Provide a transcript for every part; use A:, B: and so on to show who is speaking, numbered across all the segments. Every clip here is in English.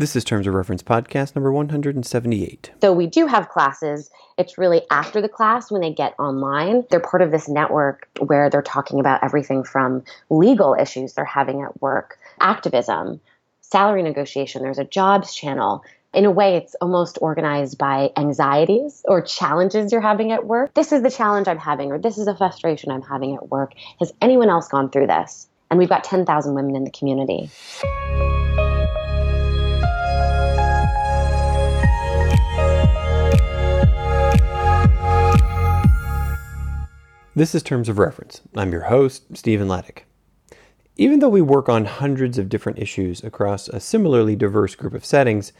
A: This is Terms of Reference podcast number 178.
B: So we do have classes. It's really after the class when they get online. They're part of this network where they're talking about everything from legal issues they're having at work, activism, salary negotiation. There's a jobs channel. In a way, it's almost organized by anxieties or challenges you're having at work. This is the challenge I'm having, or this is a frustration I'm having at work. Has anyone else gone through this? And we've got 10,000 women in the community.
A: This is Terms of Reference. I'm your host, Stephen Ladek. Even though we work on hundreds of different issues across a similarly diverse group of settings,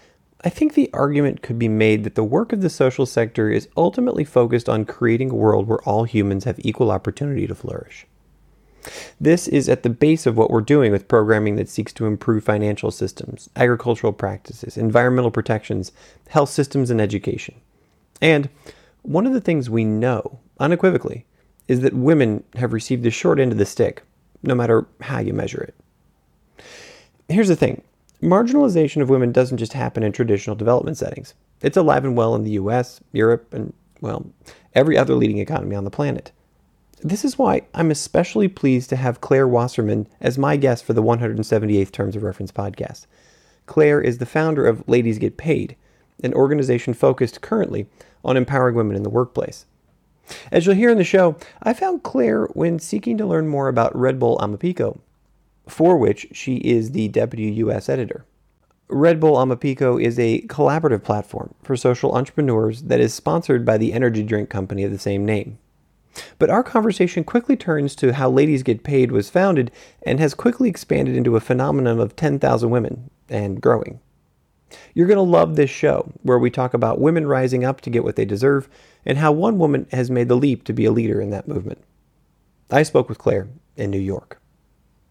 A: I think the argument could be made that the work of the social sector is ultimately focused on creating a world where all humans have equal opportunity to flourish. This is at the base of what we're doing with programming that seeks to improve financial systems, agricultural practices, environmental protections, health systems, and education. And one of the things we know, unequivocally, is that women have received the short end of the stick, no matter how you measure it. Here's the thing marginalization of women doesn't just happen in traditional development settings, it's alive and well in the US, Europe, and, well, every other leading economy on the planet. This is why I'm especially pleased to have Claire Wasserman as my guest for the 178th Terms of Reference podcast. Claire is the founder of Ladies Get Paid, an organization focused currently on empowering women in the workplace. As you'll hear in the show, I found Claire when seeking to learn more about Red Bull Amaphiko, for which she is the deputy U.S. editor. Red Bull Amaphiko is a collaborative platform for social entrepreneurs that is sponsored by the energy drink company of the same name. But our conversation quickly turns to how Ladies Get Paid was founded and has quickly expanded into a phenomenon of 10,000 women and growing. You're going to love this show, where we talk about women rising up to get what they deserve and how one woman has made the leap to be a leader in that movement. I spoke with Claire in New York.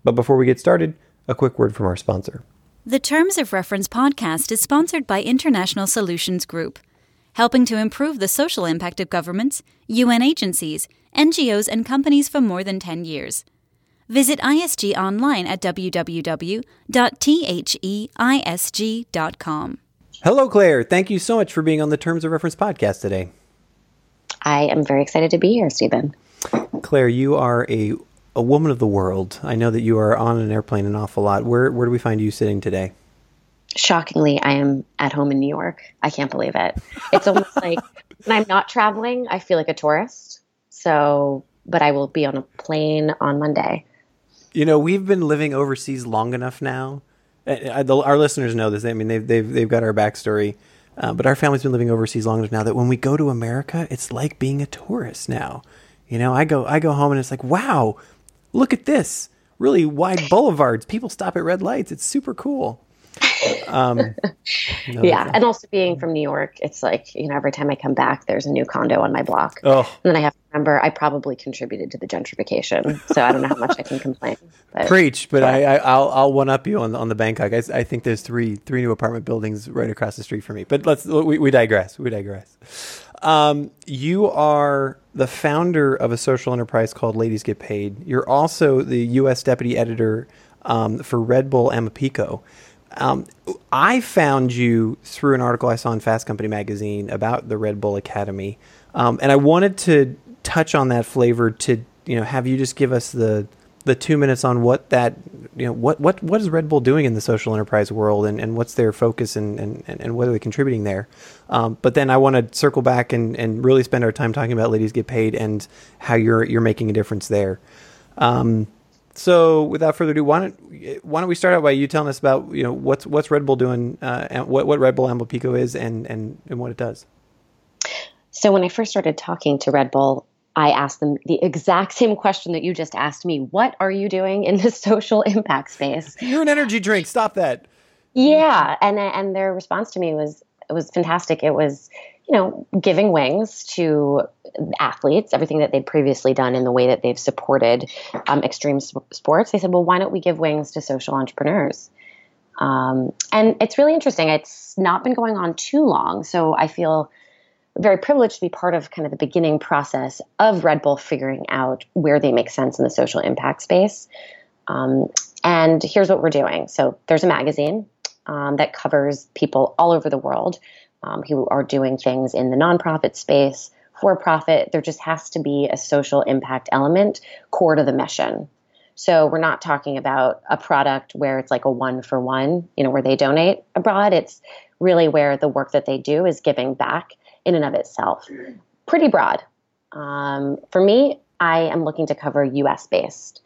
A: But before we get started, a quick word from our sponsor.
C: The Terms of Reference podcast is sponsored by International Solutions Group, helping to improve the social impact of governments, UN agencies, NGOs, and companies for more than 10 years. Visit ISG online at www.theisg.com.
A: Hello, Claire. Thank you so much for being on the Terms of Reference podcast today.
B: I am very excited to be here, Stephen.
A: Claire, you are a, a woman of the world. I know that you are on an airplane an awful lot. Where, where do we find you sitting today?
B: Shockingly, I am at home in New York. I can't believe it. It's almost like when I'm not traveling, I feel like a tourist. So, but I will be on a plane on Monday.
A: You know, we've been living overseas long enough now. Uh, our listeners know this. I mean, they've they've they've got our backstory, uh, but our family's been living overseas long enough now that when we go to America, it's like being a tourist now. You know, I go I go home and it's like, wow, look at this really wide boulevards. People stop at red lights. It's super cool.
B: Um, yeah, and also being from New York, it's like you know every time I come back, there's a new condo on my block, oh. and then I have to remember I probably contributed to the gentrification, so I don't know how much I can complain.
A: But, Preach, but I, I will I'll one up you on on the Bangkok. I, I think there's three three new apartment buildings right across the street from me. But let's we, we digress. We digress. Um, you are the founder of a social enterprise called Ladies Get Paid. You're also the U.S. deputy editor um, for Red Bull Amaphiko. Um, I found you through an article I saw in Fast Company magazine about the Red Bull Academy, um, and I wanted to touch on that flavor to you know have you just give us the the two minutes on what that you know what what what is Red Bull doing in the social enterprise world and, and what's their focus and, and, and what are they contributing there. Um, but then I want to circle back and, and really spend our time talking about ladies get paid and how you're you're making a difference there. Um, so without further ado, why don't why don't we start out by you telling us about you know what's what's Red Bull doing, uh, and what what Red Bull Amaphiko is, and and and what it does.
B: So when I first started talking to Red Bull, I asked them the exact same question that you just asked me. What are you doing in the social impact space?
A: You're an energy drink. Stop that.
B: Yeah, and and their response to me was it was fantastic. It was you know, giving wings to athletes, everything that they'd previously done in the way that they've supported um, extreme sports. They said, well, why don't we give wings to social entrepreneurs? Um, and it's really interesting. It's not been going on too long. So I feel very privileged to be part of kind of the beginning process of Red Bull figuring out where they make sense in the social impact space. Um, and here's what we're doing. So there's a magazine um, that covers people all over the world um, who are doing things in the nonprofit space, for profit. There just has to be a social impact element core to the mission. So we're not talking about a product where it's like a one for one, you know, where they donate abroad. It's really where the work that they do is giving back in and of itself. Pretty broad. Um, for me, I am looking to cover US based.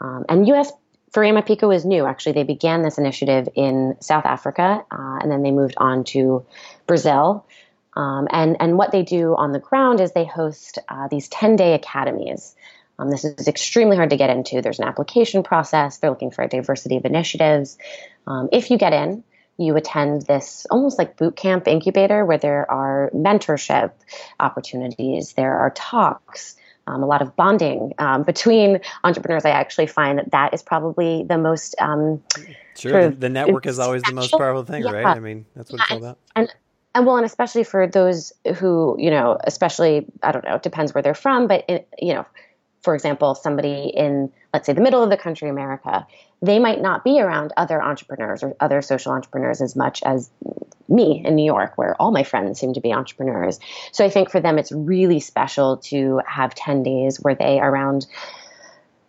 B: Um, and US for Amaphiko is new. Actually, they began this initiative in South Africa uh, and then they moved on to Brazil. Um, and, and what they do on the ground is they host uh, these 10 day academies. Um, this is extremely hard to get into. There's an application process. They're looking for a diversity of initiatives. Um, if you get in, you attend this almost like boot camp incubator where there are mentorship opportunities, there are talks, um, a lot of bonding um, between entrepreneurs. I actually find that that is probably the most. Um,
A: sure, the, the, network is always the most powerful thing, yeah. right? I mean, that's what it's all about.
B: And, and well, and especially for those who, you know, especially, I don't know, it depends where they're from, but, it, you know, for example, somebody in, let's say, the middle of the country, America, they might not be around other entrepreneurs or other social entrepreneurs as much as me in New York, where all my friends seem to be entrepreneurs. So I think for them, it's really special to have 10 days where they are around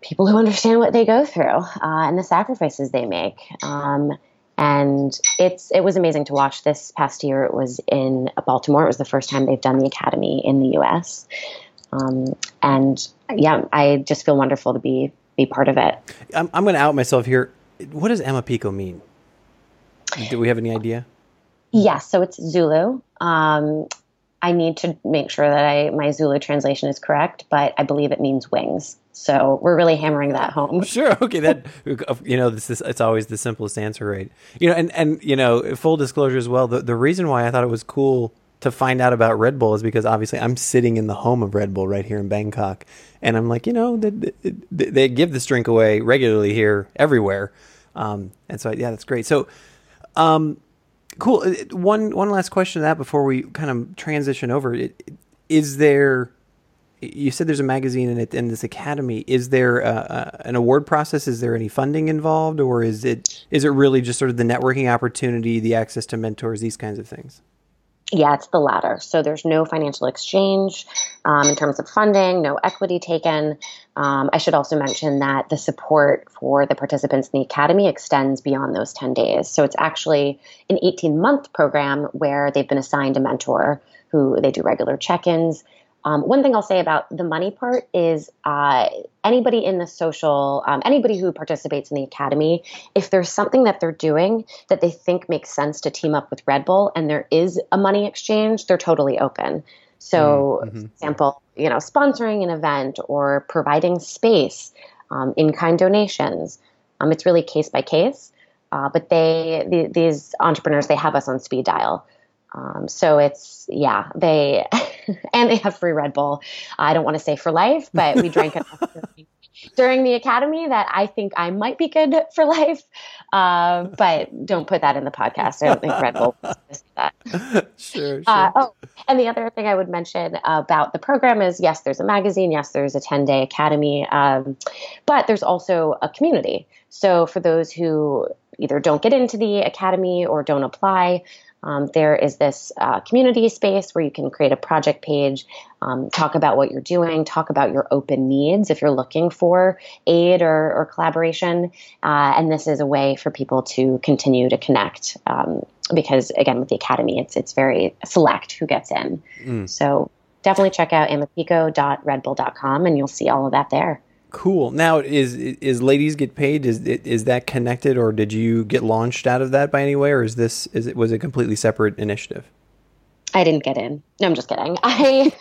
B: people who understand what they go through uh, and the sacrifices they make. Um, and it's it was amazing to watch. This past year it was in baltimore. It was the first time they've done the academy in the us um, and yeah i just feel wonderful to be be part of it.
A: I'm, I'm going to out myself here. What does Emma Amaphiko mean? Do we have any idea
B: yes yeah, so it's zulu um, I need to make sure that I my Zulu translation is correct, but I believe it means wings. So we're really hammering that home.
A: Sure. Okay. That you know, this is it's always the simplest answer, right? You know, and and you know, full disclosure as well. The the reason why I thought it was cool to find out about Red Bull is because obviously I'm sitting in the home of Red Bull right here in Bangkok, and I'm like, you know, they, they give this drink away regularly here, everywhere, um, and so yeah, that's great. So, um, Cool. Uh, one one last question to that before we kind of transition over. Is there? You said there's a magazine in it in this academy. Is there a, a, an award process? Is there any funding involved, or is it is it really just sort of the networking opportunity, the access to mentors, these kinds of things?
B: Yeah, it's the latter. So there's no financial exchange um, in terms of funding, no equity taken. Um, I should also mention that the support for the participants in the academy extends beyond those 10 days. So it's actually an 18 month program where they've been assigned a mentor who they do regular check ins. Um, one thing I'll say about the money part is uh, anybody in the social, um, anybody who participates in the academy, if there's something that they're doing that they think makes sense to team up with Red Bull and there is a money exchange, they're totally open. So, mm-hmm. for example, you know, sponsoring an event or providing space, um, in kind donations, um, it's really case by case. Uh, but they, the, these entrepreneurs, they have us on speed dial. Um, so it's yeah, they and they have free Red Bull. I don't want to say for life, but we drank it during the academy that I think I might be good for life. Uh, but don't put that in the podcast. I don't think Red Bull that.
A: Sure. sure. Uh,
B: oh, and the other thing I would mention about the program is yes, there's a magazine, yes, there's a 10 day academy, um, but there's also a community. So for those who either don't get into the academy or don't apply, um, there is this uh, community space where you can create a project page, um, talk about what you're doing, talk about your open needs if you're looking for aid or, or collaboration. Uh, and this is a way for people to continue to connect um, because, again, with the academy, it's it's very select who gets in. Mm. So definitely check out amaphiko.redbull.com and you'll see all of that there.
A: Cool. Now, is is ladies get paid? Is is that connected, or did you get launched out of that by any way, or is this is it was a completely separate initiative?
B: I didn't get in. No, I'm just kidding. I.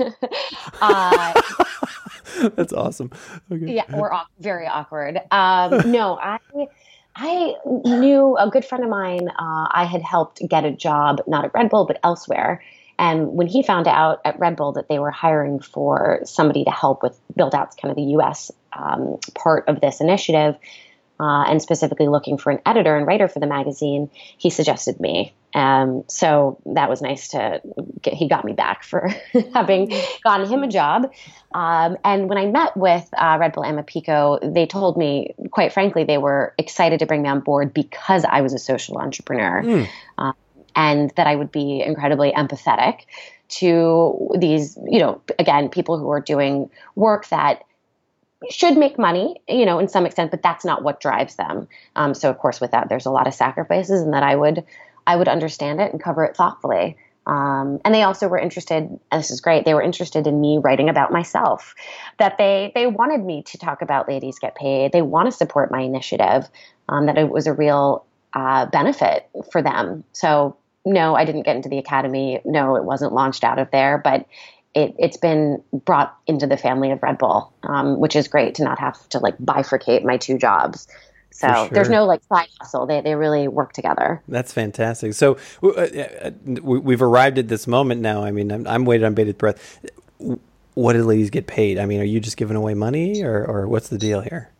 A: uh, That's awesome.
B: Okay. Yeah, we're very awkward. Um, no, I. I knew a good friend of mine. Uh, I had helped get a job, not at Red Bull, but elsewhere. And when he found out at Red Bull that they were hiring for somebody to help with build outs, kind of the US um, part of this initiative, uh, and specifically looking for an editor and writer for the magazine, he suggested me. Um, so that was nice to get, he got me back for having gotten him a job. Um, and when I met with uh, Red Bull Amaphiko, they told me, quite frankly, they were excited to bring me on board because I was a social entrepreneur mm. uh, and that I would be incredibly empathetic to these, you know, again, people who are doing work that should make money, you know, in some extent, but that's not what drives them. Um, so, of course, with that, there's a lot of sacrifices, and that I would, I would understand it and cover it thoughtfully. Um, and they also were interested, and this is great. They were interested in me writing about myself. That they they wanted me to talk about ladies get paid. They want to support my initiative. Um, that it was a real uh, benefit for them. So no, I didn't get into the academy. No, it wasn't launched out of there, but it, has been brought into the family of Red Bull, um, which is great to not have to like bifurcate my two jobs. So sure. there's no like side hustle. They, they really work together.
A: That's fantastic. So uh, uh, we've arrived at this moment now. I mean, I'm, I'm waiting on bated breath. What do ladies get paid? I mean, are you just giving away money or, or what's the deal here?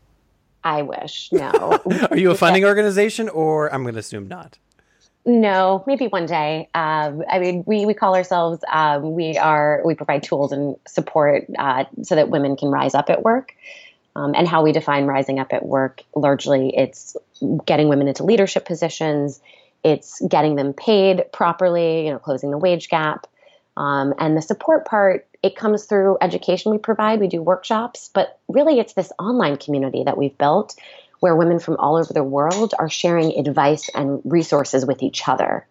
B: I wish. No.
A: are you a funding organization or I'm going to assume not?
B: No, maybe one day. Um, I mean, we, we call ourselves, um, we are, we provide tools and support uh, so that women can rise up at work. Um, and how we define rising up at work, largely it's getting women into leadership positions, it's getting them paid properly, you know, closing the wage gap. Um, and the support part, it comes through education we provide. We do workshops, but really it's this online community that we've built where women from all over the world are sharing advice and resources with each other.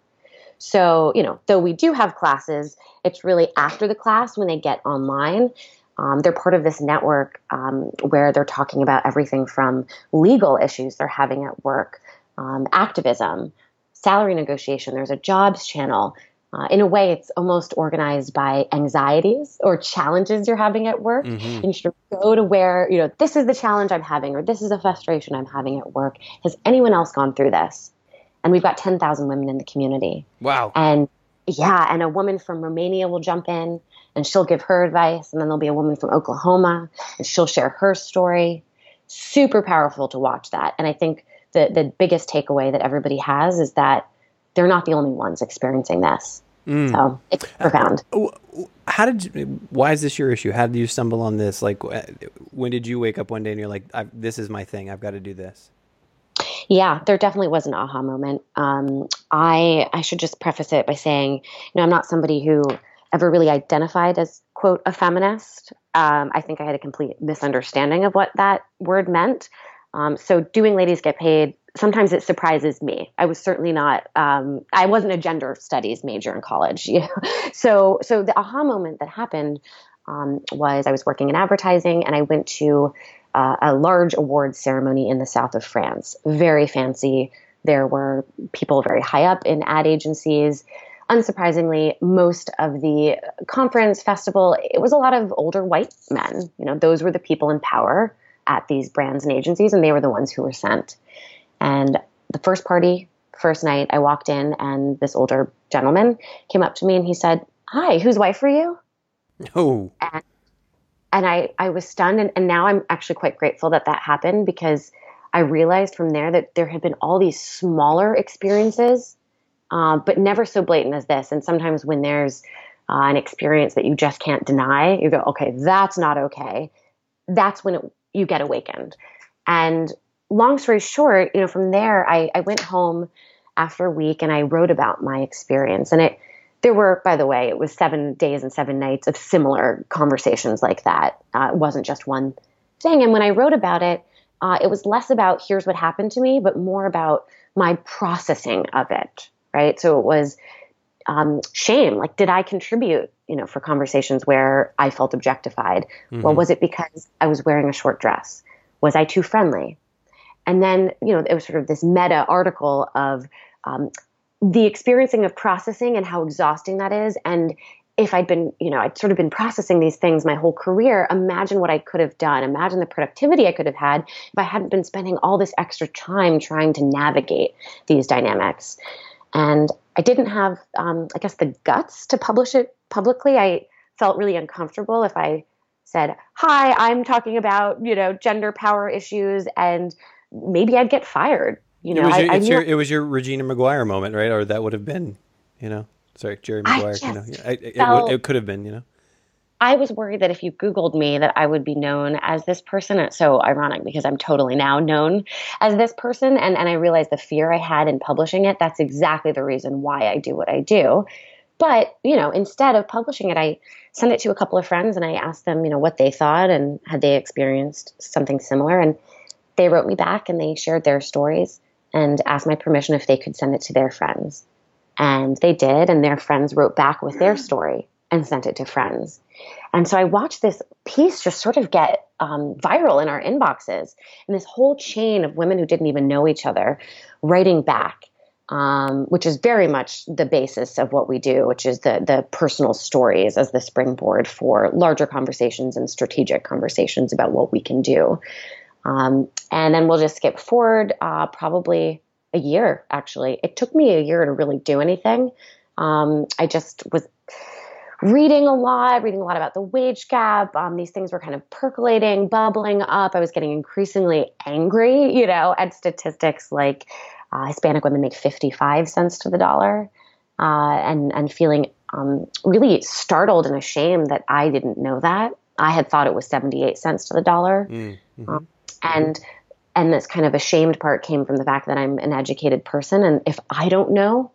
B: So, you know, though we do have classes, it's really after the class when they get online. Um, they're part of this network um, where they're talking about everything from legal issues they're having at work, um, activism, salary negotiation. There's a jobs channel. Uh, in a way, it's almost organized by anxieties or challenges you're having at work. Mm-hmm. And you should go to where, you know, this is the challenge I'm having, or this is a frustration I'm having at work. Has anyone else gone through this? And we've got 10,000 women in the community.
A: Wow.
B: And yeah, and a woman from Romania will jump in and she'll give her advice. And then there'll be a woman from Oklahoma and she'll share her story. Super powerful to watch that. And I think the, the biggest takeaway that everybody has is that they're not the only ones experiencing this. Mm. So it's profound. Uh,
A: how did you, why is this your issue? How did you stumble on this? Like, when did you wake up one day and you're like, this is my thing. I've got to do this.
B: Yeah, there definitely was an aha moment. Um, I I should just preface it by saying, you know, I'm not somebody who ever really identified as quote a feminist. Um, I think I had a complete misunderstanding of what that word meant. Um, so doing ladies get paid sometimes it surprises me. I was certainly not. Um, I wasn't a gender studies major in college. You know? So so the aha moment that happened um, was I was working in advertising and I went to uh, a large award ceremony in the south of France. Very fancy. There were people very high up in ad agencies. Unsurprisingly, most of the conference festival, it was a lot of older white men. You know, those were the people in power at these brands and agencies, and they were the ones who were sent. And the first party, first night, I walked in and this older gentleman came up to me and he said, Hi, whose wife are you?
A: Oh.
B: And, and I, I was stunned. And, and now I'm actually quite grateful that that happened because I realized from there that there had been all these smaller experiences, uh, but never so blatant as this. And sometimes when there's uh, an experience that you just can't deny, you go, okay, that's not okay. That's when it, you get awakened. And long story short, you know, from there, I, I went home after a week and I wrote about my experience. And it, there were, by the way, it was seven days and seven nights of similar conversations like that. Uh, it wasn't just one thing. And when I wrote about it, uh, it was less about here's what happened to me, but more about my processing of it. Right. So it was um, shame. Like, did I contribute, you know, for conversations where I felt objectified? Mm-hmm. Well, was it because I was wearing a short dress? Was I too friendly? And then, you know, it was sort of this meta article of um, the experiencing of processing and how exhausting that is. And if I'd been, you know, I'd sort of been processing these things my whole career, imagine what I could have done. Imagine the productivity I could have had if I hadn't been spending all this extra time trying to navigate these dynamics. And I didn't have, um, I guess, the guts to publish it publicly. I felt really uncomfortable if I said, "Hi, I'm talking about, you know, gender power issues," and maybe I'd get fired. You know,
A: it was your,
B: I, I
A: your, it was your Regina McGuire moment, right? Or that would have been, you know, sorry, Jerry Maguire. You know, it, it, it could have been, you know.
B: I was worried that if you Googled me, that I would be known as this person. It's so ironic because I'm totally now known as this person. And, and I realized the fear I had in publishing it, that's exactly the reason why I do what I do. But, you know, instead of publishing it, I sent it to a couple of friends and I asked them, you know, what they thought and had they experienced something similar. And they wrote me back and they shared their stories and asked my permission if they could send it to their friends. And they did. And their friends wrote back with their story and sent it to friends. And so I watched this piece just sort of get um, viral in our inboxes, and this whole chain of women who didn't even know each other writing back, um, which is very much the basis of what we do, which is the the personal stories as the springboard for larger conversations and strategic conversations about what we can do. Um, and then we'll just skip forward uh, probably a year. Actually, it took me a year to really do anything. Um, I just was reading a lot, reading a lot about the wage gap. Um, these things were kind of percolating, bubbling up. I was getting increasingly angry, you know, at statistics like uh, Hispanic women make 55 cents to the dollar, uh, and and feeling um, really startled and ashamed that I didn't know that. I had thought it was 78 cents to the dollar, mm-hmm. um, and and this kind of ashamed part came from the fact that I'm an educated person, and if I don't know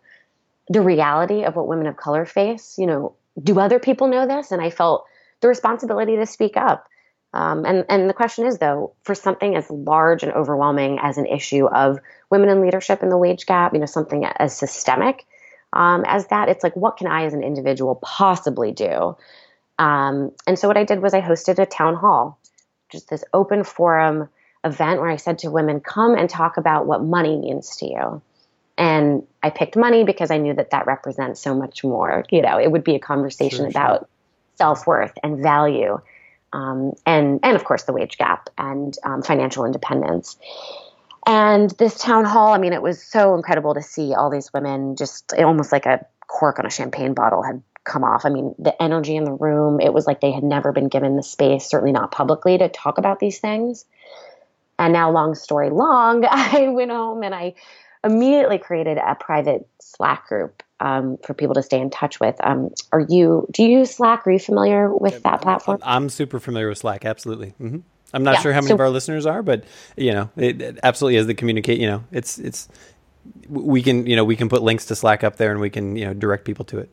B: the reality of what women of color face, you know, do other people know this? And I felt the responsibility to speak up. Um, and and the question is though, for something as large and overwhelming as an issue of women in leadership and the wage gap, you know, something as systemic um, as that, it's like, what can I as an individual possibly do? Um, and so what I did was I hosted a town hall, just this open forum event where I said to women, come and talk about what money means to you. And I picked money because I knew that that represents so much more. You know, it would be a conversation sure, about sure. self worth and value, um, and and of course the wage gap and um, financial independence. And this town hall, I mean, it was so incredible to see all these women just almost like a cork on a champagne bottle had come off. I mean, the energy in the room, it was like they had never been given the space, certainly not publicly, to talk about these things. And now, long story long, I went home and I immediately created a private Slack group um, for people to stay in touch with. Um, are you? Do you use Slack? Are you familiar with that platform?
A: I'm super familiar with Slack. Absolutely. Mm-hmm. I'm not yeah, sure how many so, of our listeners are, but you know, it, it absolutely is the communicate. You know, it's it's we can you know we can put links to Slack up there, and we can you know direct people to it.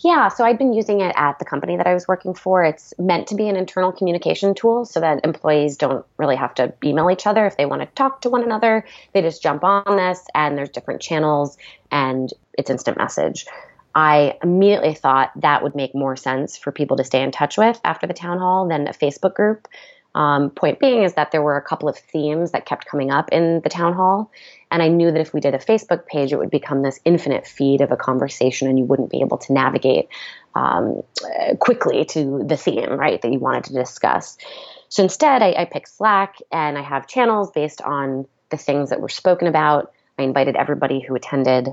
B: Yeah, so I'd been using it at the company that I was working for. It's meant to be an internal communication tool so that employees don't really have to email each other if they want to talk to one another. They just jump on this and there's different channels and it's instant message. I immediately thought that would make more sense for people to stay in touch with after the town hall than a Facebook group. Um, point being is that there were a couple of themes that kept coming up in the town hall. And I knew that if we did a Facebook page, it would become this infinite feed of a conversation and you wouldn't be able to navigate um, quickly to the theme, right, that you wanted to discuss. So instead, I, I picked Slack and I have channels based on the things that were spoken about. I invited everybody who attended.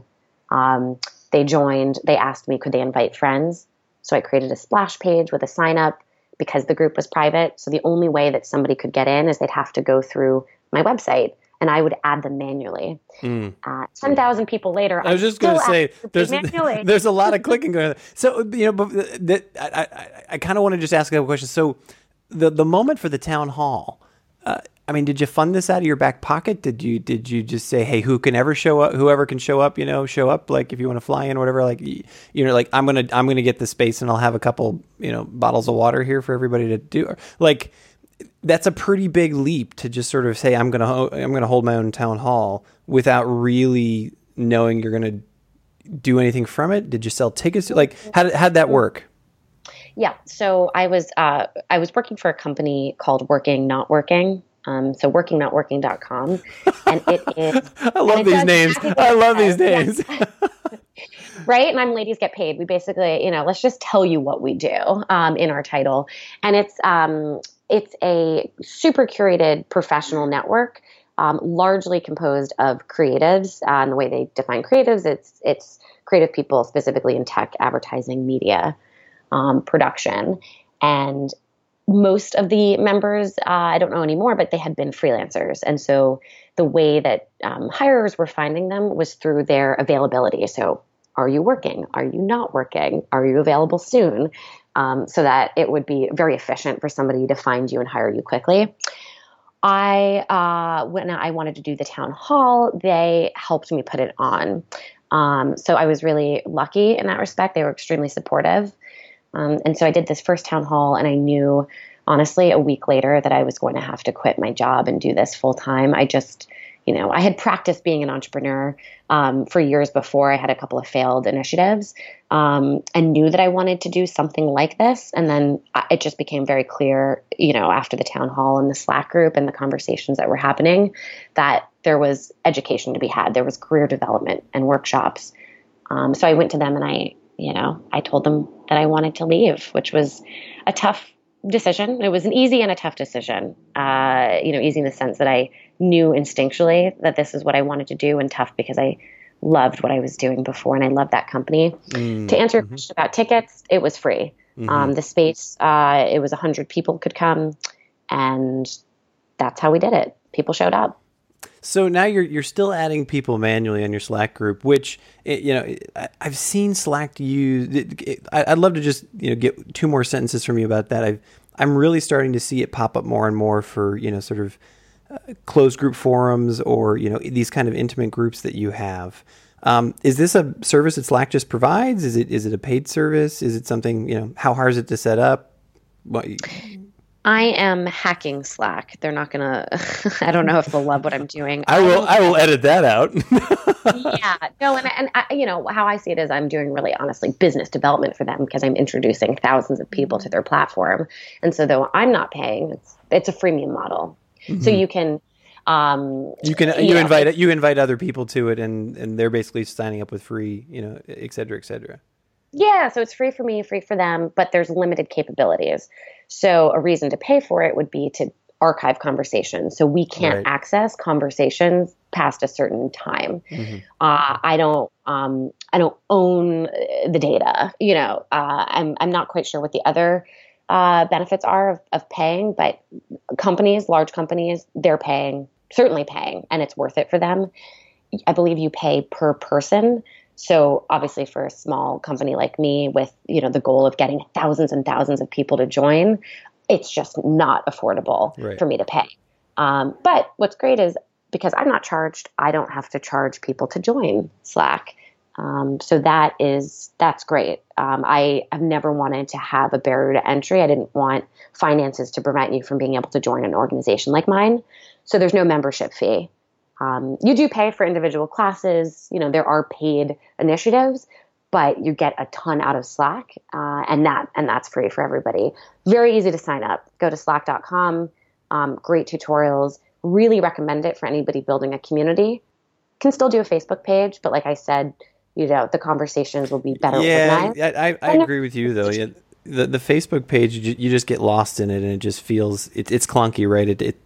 B: Um, they joined, they asked me, could they invite friends? So I created a splash page with a sign up because the group was private. So the only way that somebody could get in is they'd have to go through my website and I would add them manually. Mm. Uh, Ten thousand people later,
A: I was just going to say there's there's a lot of clicking going on. So you know, but that, I I, I kind of want to just ask a question. So the the moment for the town hall. Uh, I mean, did you fund this out of your back pocket? Did you did you just say, hey, who can ever show up? Whoever can show up, you know, show up. Like if you want to fly in, or whatever. Like you know, like I'm gonna I'm gonna get the space, and I'll have a couple, you know, bottles of water here for everybody to do. Like that's a pretty big leap to just sort of say I'm gonna I'm gonna hold my own town hall without really knowing you're gonna do anything from it. Did you sell tickets? Like how did how did that work?
B: Yeah, so I was uh, I was working for a company called Working Not Working, um, so workingnotworking.com. And it is.
A: I love these names. I love these names.
B: right? And I'm ladies get paid. We basically, you know, let's just tell you what we do um, in our title. And it's um, it's a super curated professional network. Um, largely composed of creatives, uh, and the way they define creatives, it's it's creative people specifically in tech, advertising, media, um, production, and most of the members, uh, I don't know anymore, but they had been freelancers. And so the way that um, hirers were finding them was through their availability. So, are you working? Are you not working? Are you available soon? Um, so that it would be very efficient for somebody to find you and hire you quickly. I uh, when I wanted to do the town hall, they helped me put it on. Um, so I was really lucky in that respect. They were extremely supportive, um, and so I did this first town hall, and I knew honestly a week later that I was going to have to quit my job and do this full time. I just you know, I had practiced being an entrepreneur um, for years before. I had a couple of failed initiatives um, and knew that I wanted to do something like this. And then it just became very clear, you know, after the town hall and the Slack group and the conversations that were happening, that there was education to be had. There was career development and workshops. Um, so I went to them and I, you know, I told them that I wanted to leave, which was a tough decision. It was an easy and a tough decision. Uh, you know, easy in the sense that I knew instinctually that this is what I wanted to do, and tough because I loved what I was doing before and I loved that company. Mm, to answer your mm-hmm. question about tickets, it was free. Mm-hmm. Um, the space, uh, it was 100 people could come, and that's how we did it. People showed up.
A: So now you're you're still adding people manually on your Slack group, which you know I've seen Slack use. I'd love to just you know get two more sentences from you about that. I've I'm really starting to see it pop up more and more for you know sort of closed group forums or you know these kind of intimate groups that you have. Um, is this a service that Slack just provides? Is it is it a paid service? Is it something you know? How hard is it to set up? What,
B: I am hacking Slack. They're not gonna. I don't know if they'll love what I'm doing.
A: I will. I will edit that out.
B: yeah. No, and and I, you know how I see it is I'm doing really honestly business development for them because I'm introducing thousands of people to their platform, and so though I'm not paying, it's it's a freemium model, mm-hmm. so you can. Um,
A: you can you, you know, invite you invite other people to it, and and they're basically signing up with free, you know, et cetera, et cetera.
B: Yeah, so it's free for me, free for them, but there's limited capabilities. So a reason to pay for it would be to archive conversations. So we can't right. access conversations past a certain time. Mm-hmm. Uh, I don't. Um, I don't own the data. You know, uh, I'm. I'm not quite sure what the other uh, benefits are of, of paying, but companies, large companies, they're paying, certainly paying, and it's worth it for them. I believe you pay per person. So obviously for a small company like me with, you know, the goal of getting thousands and thousands of people to join, it's just not affordable right. for me to pay. Um, but what's great is because I'm not charged, I don't have to charge people to join Slack. Um, so that is that's great. Um, I have never wanted to have a barrier to entry. I didn't want finances to prevent you from being able to join an organization like mine. So there's no membership fee. Um, you do pay for individual classes. You know, there are paid initiatives, but you get a ton out of Slack, uh, and that and that's free for everybody. Very easy to sign up. Go to slack.com. Um, great tutorials. Really recommend it for anybody building a community. Can still do a Facebook page, but like I said, you know, the conversations will be better
A: yeah, organized. I, I, I agree with you though. Yeah, the the Facebook page, you, you, just get lost in it, and it just feels it, it's clunky, right? It, it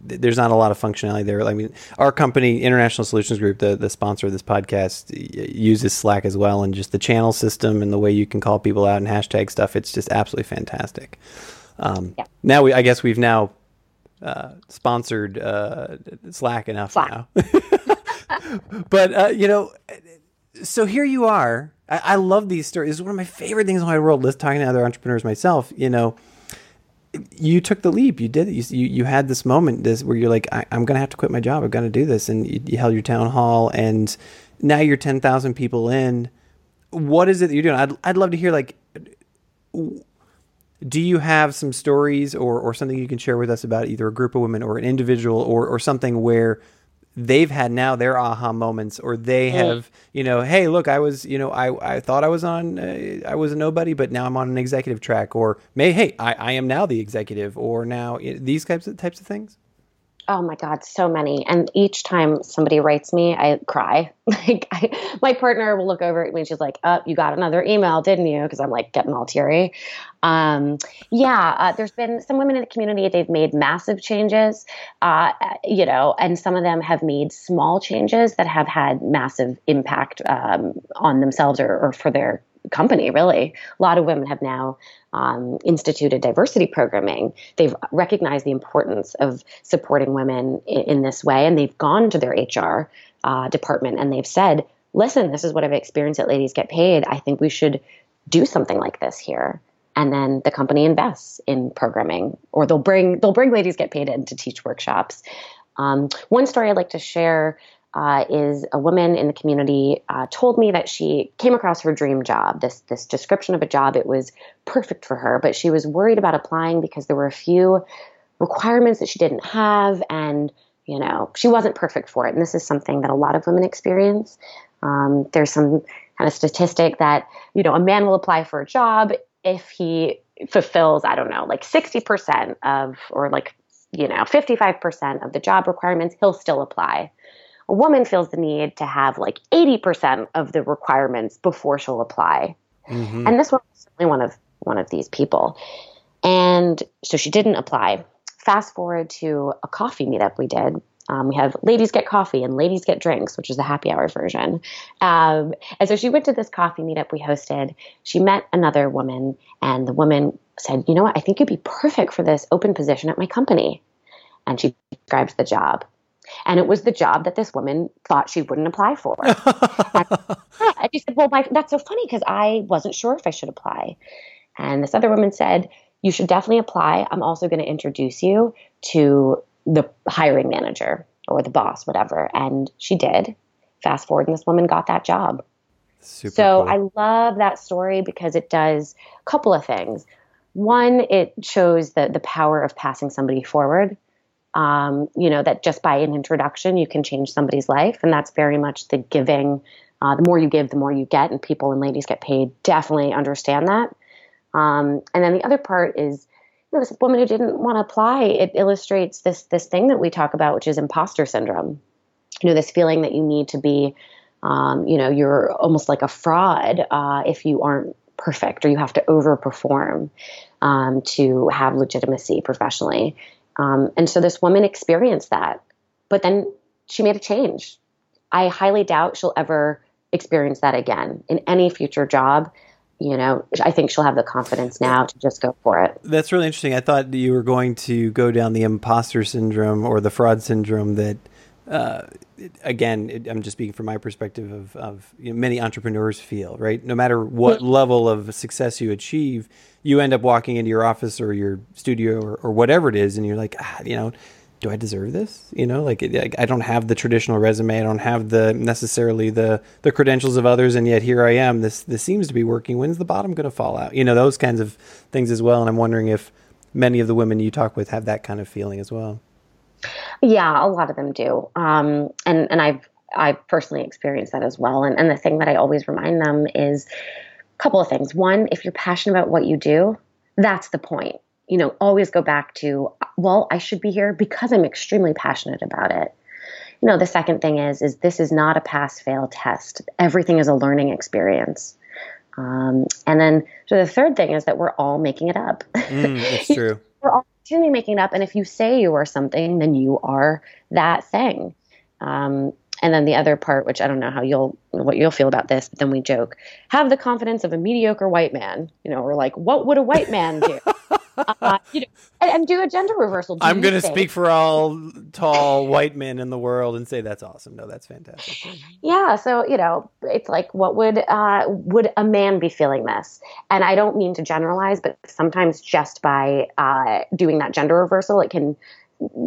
A: there's not a lot of functionality there. I mean, our company, International Solutions Group, the, the sponsor of this podcast, uses Slack as well, and just the channel system and the way you can call people out and hashtag stuff. It's just absolutely fantastic. Um, yeah. Now we, I guess we've now uh, sponsored uh, Slack enough Slack. now. but uh, you know, so here you are. I, I love these stories. One of my favorite things in the world. List talking to other entrepreneurs myself. You know you took the leap. You did it. You, you, had this moment this where you're like, I, am going to have to quit my job. I'm going to do this. And you, you, held your town hall and now you're 10,000 people in. What is it that you're doing? I'd, I'd love to hear like, do you have some stories or, or something you can share with us about either a group of women or an individual or, or something where they've had now their aha moments or they have you know hey look i was you know i, I thought i was on uh, i was a nobody but now i'm on an executive track or may hey i, I am now the executive or now these types of types of things
B: oh my god so many. And each time somebody writes me i cry. Like I, my partner will look over at me and she's like oh you got another email didn't you? Because i'm like getting all teary. Um, yeah uh, there's been some women in the community they've made massive changes uh, you know and some of them have made small changes that have had massive impact um, on themselves or, or for their company, really. A lot of women have now um, instituted diversity programming. They've recognized the importance of supporting women in, in this way, and they've gone to their HR uh, department and they've said, listen, this is what I've experienced at Ladies Get Paid. I think we should do something like this here. And then the company invests in programming, or they'll bring they'll bring Ladies Get Paid in to teach workshops. Um, one story I'd like to share uh, is a woman in the community uh, told me that she came across her dream job, this this description of a job. It was perfect for her, but she was worried about applying because there were a few requirements that she didn't have, and you know she wasn't perfect for it. And this is something that a lot of women experience. Um, there's some kind of statistic that you know a man will apply for a job if he fulfills I don't know like 60% of or like you know 55% of the job requirements, he'll still apply a woman feels the need to have like 80% of the requirements before she'll apply. Mm-hmm. And this was certainly one of one of these people. And so she didn't apply. Fast forward to a coffee meetup we did. Um, we have ladies get coffee and ladies get drinks, which is the happy hour version. Um, and so she went to this coffee meetup we hosted. She met another woman, and the woman said, You know what? I think you'd be perfect for this open position at my company. And she describes the job. And it was the job that this woman thought she wouldn't apply for. and, she said, Well, my, that's so funny because I wasn't sure if I should apply. And this other woman said, You should definitely apply. I'm also going to introduce you to the hiring manager or the boss, whatever. And she did. Fast forward, and this woman got that job. Super so cool. I love that story because it does a couple of things. One, it shows the the power of passing somebody forward um, you know, that just by an introduction, you can change somebody's life. And that's very much the giving. Uh, the more you give, the more you get. And people and ladies get paid definitely understand that. Um, and then the other part is, you know, this woman who didn't want to apply, it illustrates this, this thing that we talk about, which is imposter syndrome. You know, this feeling that you need to be, um, you know, you're almost like a fraud uh, if you aren't perfect or you have to overperform um, to have legitimacy professionally. Um, and so this woman experienced that, but then she made a change. I highly doubt she'll ever experience that again in any future job. You know, I think she'll have the confidence now to just go for it.
A: That's really interesting. I thought you were going to go down the imposter syndrome or the fraud syndrome that uh, again, it, I'm just speaking from my perspective of, of you know, many entrepreneurs feel, right? No matter what level of success you achieve, you end up walking into your office or your studio or, or whatever it is, and you're like, ah, you know, do I deserve this? You know, like I don't have the traditional resume, I don't have the necessarily the the credentials of others, and yet here I am. This this seems to be working. When's the bottom going to fall out? You know, those kinds of things as well. And I'm wondering if many of the women you talk with have that kind of feeling as well.
B: Yeah, a lot of them do. Um, and and I've I've personally experienced that as well. And and the thing that I always remind them is a couple of things. One, if you're passionate about what you do, that's the point. You know, always go back to, well, I should be here because I'm extremely passionate about it. You know, the second thing is is this is not a pass fail test. Everything is a learning experience. Um, and then so the third thing is that we're all making it up.
A: Mm, that's true.
B: Routinely making up. And if you say you are something, then you are that thing. Um, and then the other part, which I don't know how you'll what you'll feel about this, but then we joke, have the confidence of a mediocre white man. You know, we're like, what would a white man do? uh, you know, and, and, do a gender reversal. Do
A: I'm going to speak for all tall white men in the world and say that's awesome. No, that's fantastic.
B: Yeah. So you know, it's like, what would uh, would a man be feeling this? And I don't mean to generalize, but sometimes just by uh, doing that gender reversal, it can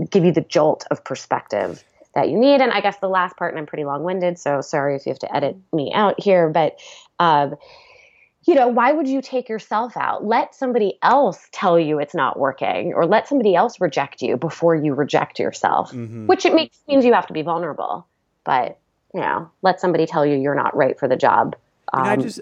B: give you the jolt of perspective that you need. And I guess the last part, and I'm pretty long winded, so sorry if you have to edit me out here, but. Um, you know, why would you take yourself out? Let somebody else tell you it's not working or let somebody else reject you before you reject yourself, mm-hmm. which it makes means you have to be vulnerable. But, you know, let somebody tell you you're not right for the job.
A: Um, I just,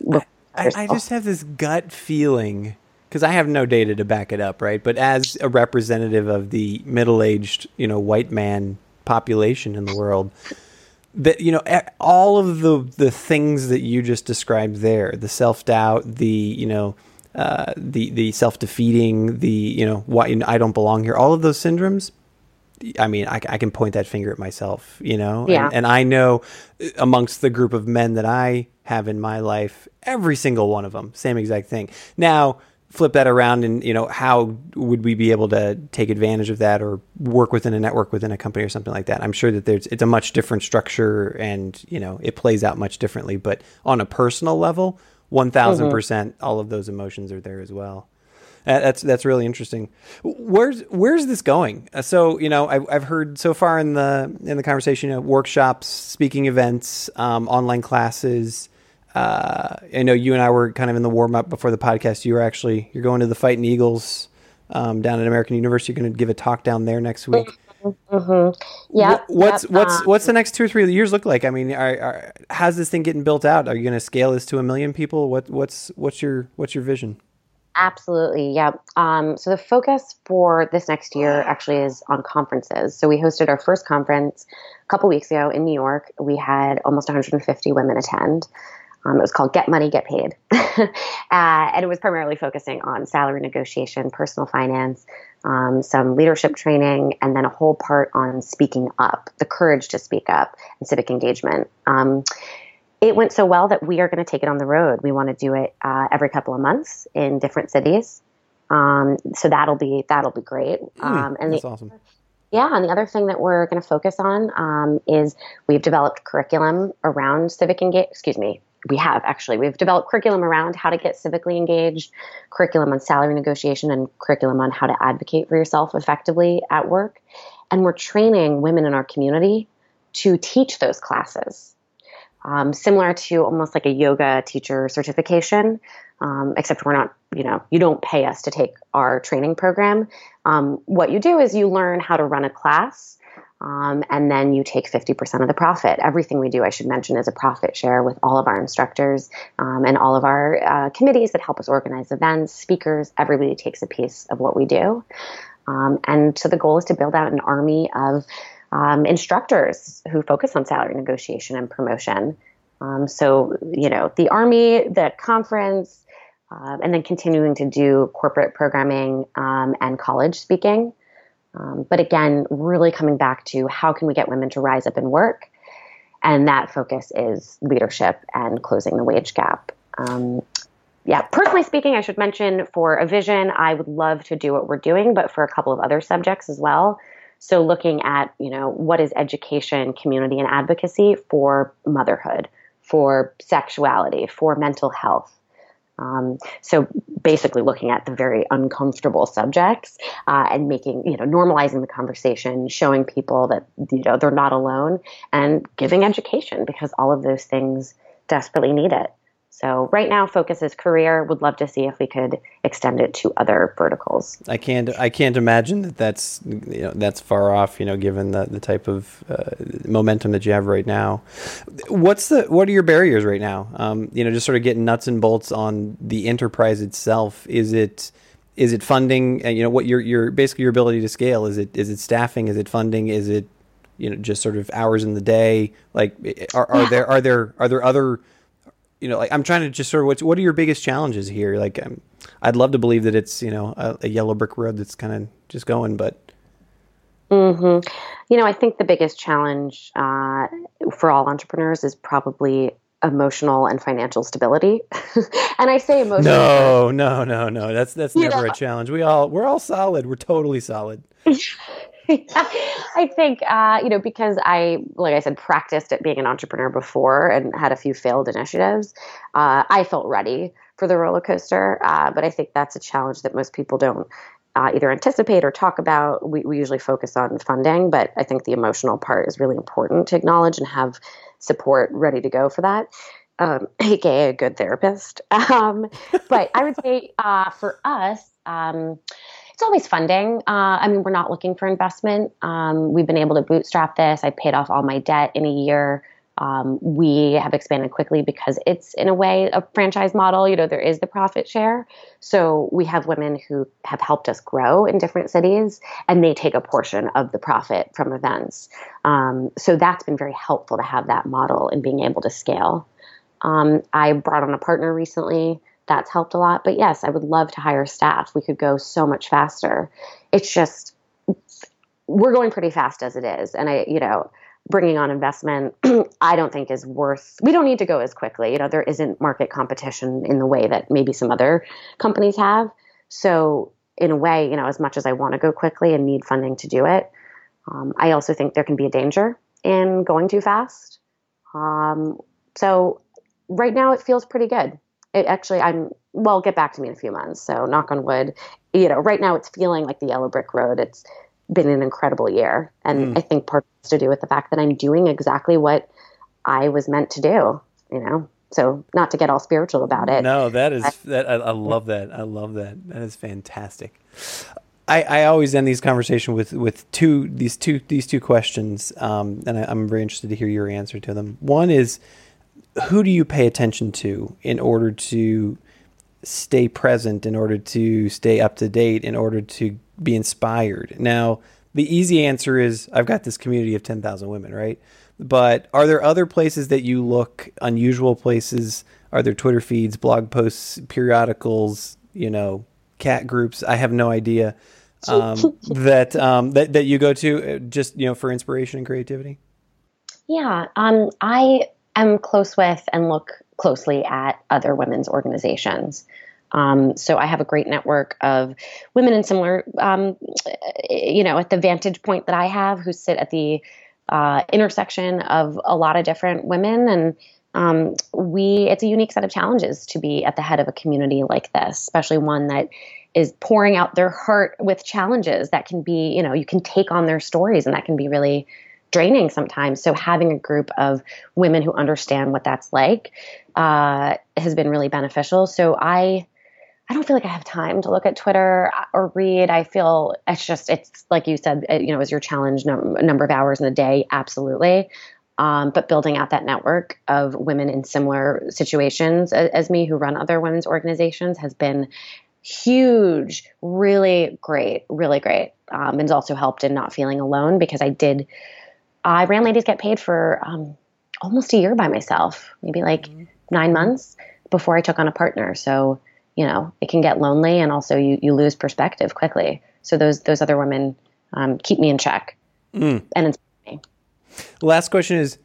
A: I, I just have this gut feeling because I have no data to back it up, right? But as a representative of the middle-aged, you know, white man population in the world, that you know all of the the things that you just described there the self-doubt the you know uh, the the self-defeating the you know why you know, I don't belong here all of those syndromes I mean I, I can point that finger at myself you know
B: yeah.
A: and, and I know amongst the group of men that I have in my life. Every single one of them, same exact thing. Now, flip that around and you know how would we be able to take advantage of that or work within a network within a company or something like that i'm sure that there's it's a much different structure and you know it plays out much differently but on a personal level 1000% mm-hmm. all of those emotions are there as well that's that's really interesting. Where's where's this going? Uh, so you know, I've, I've heard so far in the in the conversation, you know, workshops, speaking events, um, online classes. Uh, I know you and I were kind of in the warm up before the podcast. You were actually you're going to the Fighting Eagles um, down at American University. You're going to give a talk down there next week.
B: Mm-hmm. Yeah.
A: What's yep. what's um, what's the next two or three years look like? I mean, are, are, how's this thing getting built out? Are you going to scale this to a million people? What what's what's your what's your vision?
B: Absolutely, yeah. Um, so the focus for this next year actually is on conferences. So we hosted our first conference a couple weeks ago in New York. We had almost 150 women attend. Um, it was called Get Money, Get Paid. uh, and it was primarily focusing on salary negotiation, personal finance, um, some leadership training, and then a whole part on speaking up, the courage to speak up, and civic engagement. Um, it went so well that we are going to take it on the road. We want to do it uh, every couple of months in different cities. Um, so that'll be that'll be great.
A: Mm, um, and that's the, awesome.
B: Yeah, and the other thing that we're going to focus on um, is we've developed curriculum around civic engagement. Excuse me, we have actually we've developed curriculum around how to get civically engaged, curriculum on salary negotiation, and curriculum on how to advocate for yourself effectively at work. And we're training women in our community to teach those classes um, similar to almost like a yoga teacher certification, um, except we're not, you know, you don't pay us to take our training program. Um, what you do is you learn how to run a class. Um, and then you take 50% of the profit. Everything we do, I should mention, is a profit share with all of our instructors um, and all of our uh, committees that help us organize events, speakers. Everybody takes a piece of what we do. Um, and so the goal is to build out an army of um, instructors who focus on salary negotiation and promotion. Um, so, you know, the Army, the conference, uh, and then continuing to do corporate programming and college speaking. Um, but again, really coming back to how can we get women to rise up and work? And that focus is leadership and closing the wage gap. Um, yeah, personally speaking, I should mention for a vision, I would love to do what we're doing, but for a couple of other subjects as well. So looking at, you know, what is education, community, and advocacy for motherhood, for sexuality, for mental health. Um, so basically looking at the very uncomfortable subjects uh, and making, you know, normalizing the conversation, showing people that, you know, they're not alone and giving education because all of those things desperately need it. So right now, focus is career. Would love to see if we could extend it to other verticals.
A: I can't. I can't imagine that that's you know that's far off. You know, given the the type of uh, momentum that you have right now. What's the what are your barriers right now? Um, you know, just sort of getting nuts and bolts on the enterprise itself. Is it is it funding? And you know, what your your basically your ability to scale. Is it is it staffing? Is it funding? Is it you know just sort of hours in the day? Like, are, are there are there are there other you know, like I'm trying to just sort of what what are your biggest challenges here? Like, um, I'd love to believe that it's you know a, a yellow brick road that's kind of just going, but.
B: Mm-hmm. You know, I think the biggest challenge uh, for all entrepreneurs is probably emotional and financial stability. and I say emotional.
A: No, no, no, no. That's that's never know. a challenge. We all we're all solid. We're totally solid.
B: I think, uh, you know, because I, like I said, practiced at being an entrepreneur before and had a few failed initiatives, uh, I felt ready for the roller coaster. Uh, but I think that's a challenge that most people don't uh, either anticipate or talk about. We, we usually focus on funding, but I think the emotional part is really important to acknowledge and have support ready to go for that. Um, aka a good therapist. Um, but I would say uh, for us, um, it's always funding. Uh, I mean, we're not looking for investment. Um, we've been able to bootstrap this. I paid off all my debt in a year. Um, we have expanded quickly because it's in a way a franchise model. You know, there is the profit share. So we have women who have helped us grow in different cities, and they take a portion of the profit from events. Um, so that's been very helpful to have that model and being able to scale. Um, I brought on a partner recently that's helped a lot. But yes, I would love to hire staff. We could go so much faster. It's just we're going pretty fast as it is, and I, you know, bringing on investment, I don't think is worth. We don't need to go as quickly. You know, there isn't market competition in the way that maybe some other companies have. So, in a way, you know, as much as I want to go quickly and need funding to do it, um, I also think there can be a danger in going too fast. Um, so, right now, it feels pretty good. It actually, I'm well. Get back to me in a few months. So, knock on wood. You know, right now, it's feeling like the yellow brick road. It's been an incredible year. And mm. I think part has to do with the fact that I'm doing exactly what I was meant to do, you know? So not to get all spiritual about it.
A: No, that is, that, I, I love that. I love that. That is fantastic. I, I always end these conversations with, with two, these two, these two questions. Um, and I, I'm very interested to hear your answer to them. One is, who do you pay attention to in order to stay present, in order to stay up to date, in order to be inspired. Now, the easy answer is I've got this community of 10,000 women, right? But are there other places that you look, unusual places? Are there Twitter feeds, blog posts, periodicals, you know, cat groups? I have no idea. Um, that um, that that you go to uh, just you know for inspiration and creativity.
B: Yeah, um, I am close with and look closely at other women's organizations. Um, so I have a great network of women in similar, um, you know, at the vantage point that I have, who sit at the uh, intersection of a lot of different women, and um, we it's a unique set of challenges to be at the head of a community like this, especially one that is pouring out their heart with challenges that can be, you know, you can take on their stories, and that can be really draining sometimes. So having a group of women who understand what that's like uh, has been really beneficial. So I I don't feel like I have time to look at Twitter or read. I feel it's just, it's like you said, you know, is your challenge num- number of hours in a day? Absolutely. Um, but building out that network of women in similar situations as, as me who run other women's organizations has been huge, really great, really great. Um, and it's also helped in not feeling alone because I did, I ran Ladies Get Paid for um, almost a year by myself, maybe like mm-hmm. nine months before I took on a partner. So, you know it can get lonely and also you you lose perspective quickly so those those other women um, keep me in check mm. and inspire me
A: last question is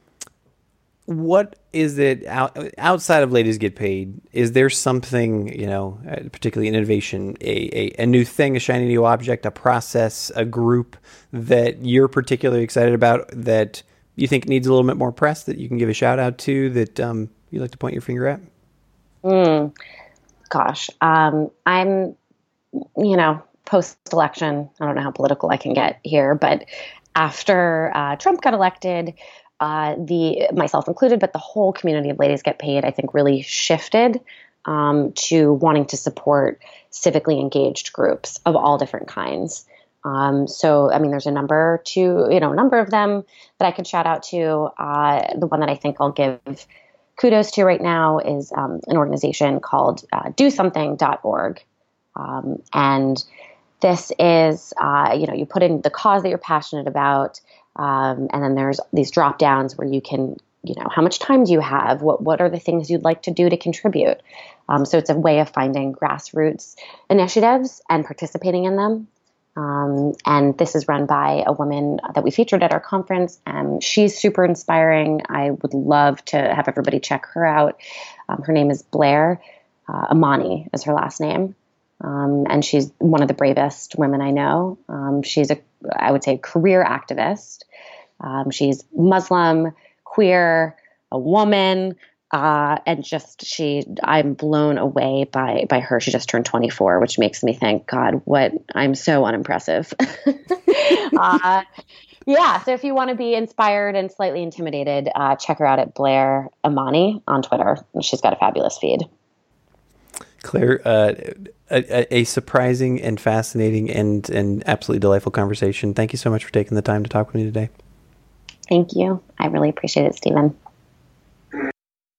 A: what is it out, outside of ladies get paid is there something you know uh, particularly in innovation a, a, a new thing a shiny new object a process a group that you're particularly excited about that you think needs a little bit more press that you can give a shout out to that um, you'd like to point your finger at?
B: Mm gosh, um, I'm, you know, post election, I don't know how political I can get here, but after uh, Trump got elected, uh, the myself included, but the whole community of ladies get paid, I think, really shifted um, to wanting to support civically engaged groups of all different kinds. Um, so, I mean, there's a number to, you know, a number of them that I could shout out to. Uh, the one that I think I'll give kudos to right now is um, an organization called uh, DoSomething.org, um, and this is uh, you know you put in the cause that you're passionate about, um, and then there's these drop downs where you can you know how much time do you have what what are the things you'd like to do to contribute um, so it's a way of finding grassroots initiatives and participating in them um, and this is run by a woman that we featured at our conference. and she's super inspiring. I would love to have everybody check her out. Um, her name is Blair uh, Imani, is her last name. Um, and she's one of the bravest women I know. Um, she's a, I would say, career activist. Um, she's Muslim, queer, a woman, uh, and just she i'm blown away by by her she just turned 24 which makes me think god what i'm so unimpressive uh, yeah so if you want to be inspired and slightly intimidated uh, check her out at blair imani on twitter she's got a fabulous feed
A: claire uh, a, a, surprising and fascinating and and absolutely delightful conversation. Thank you so much for taking the time to talk with me today.
B: Thank you. I really appreciate it stephen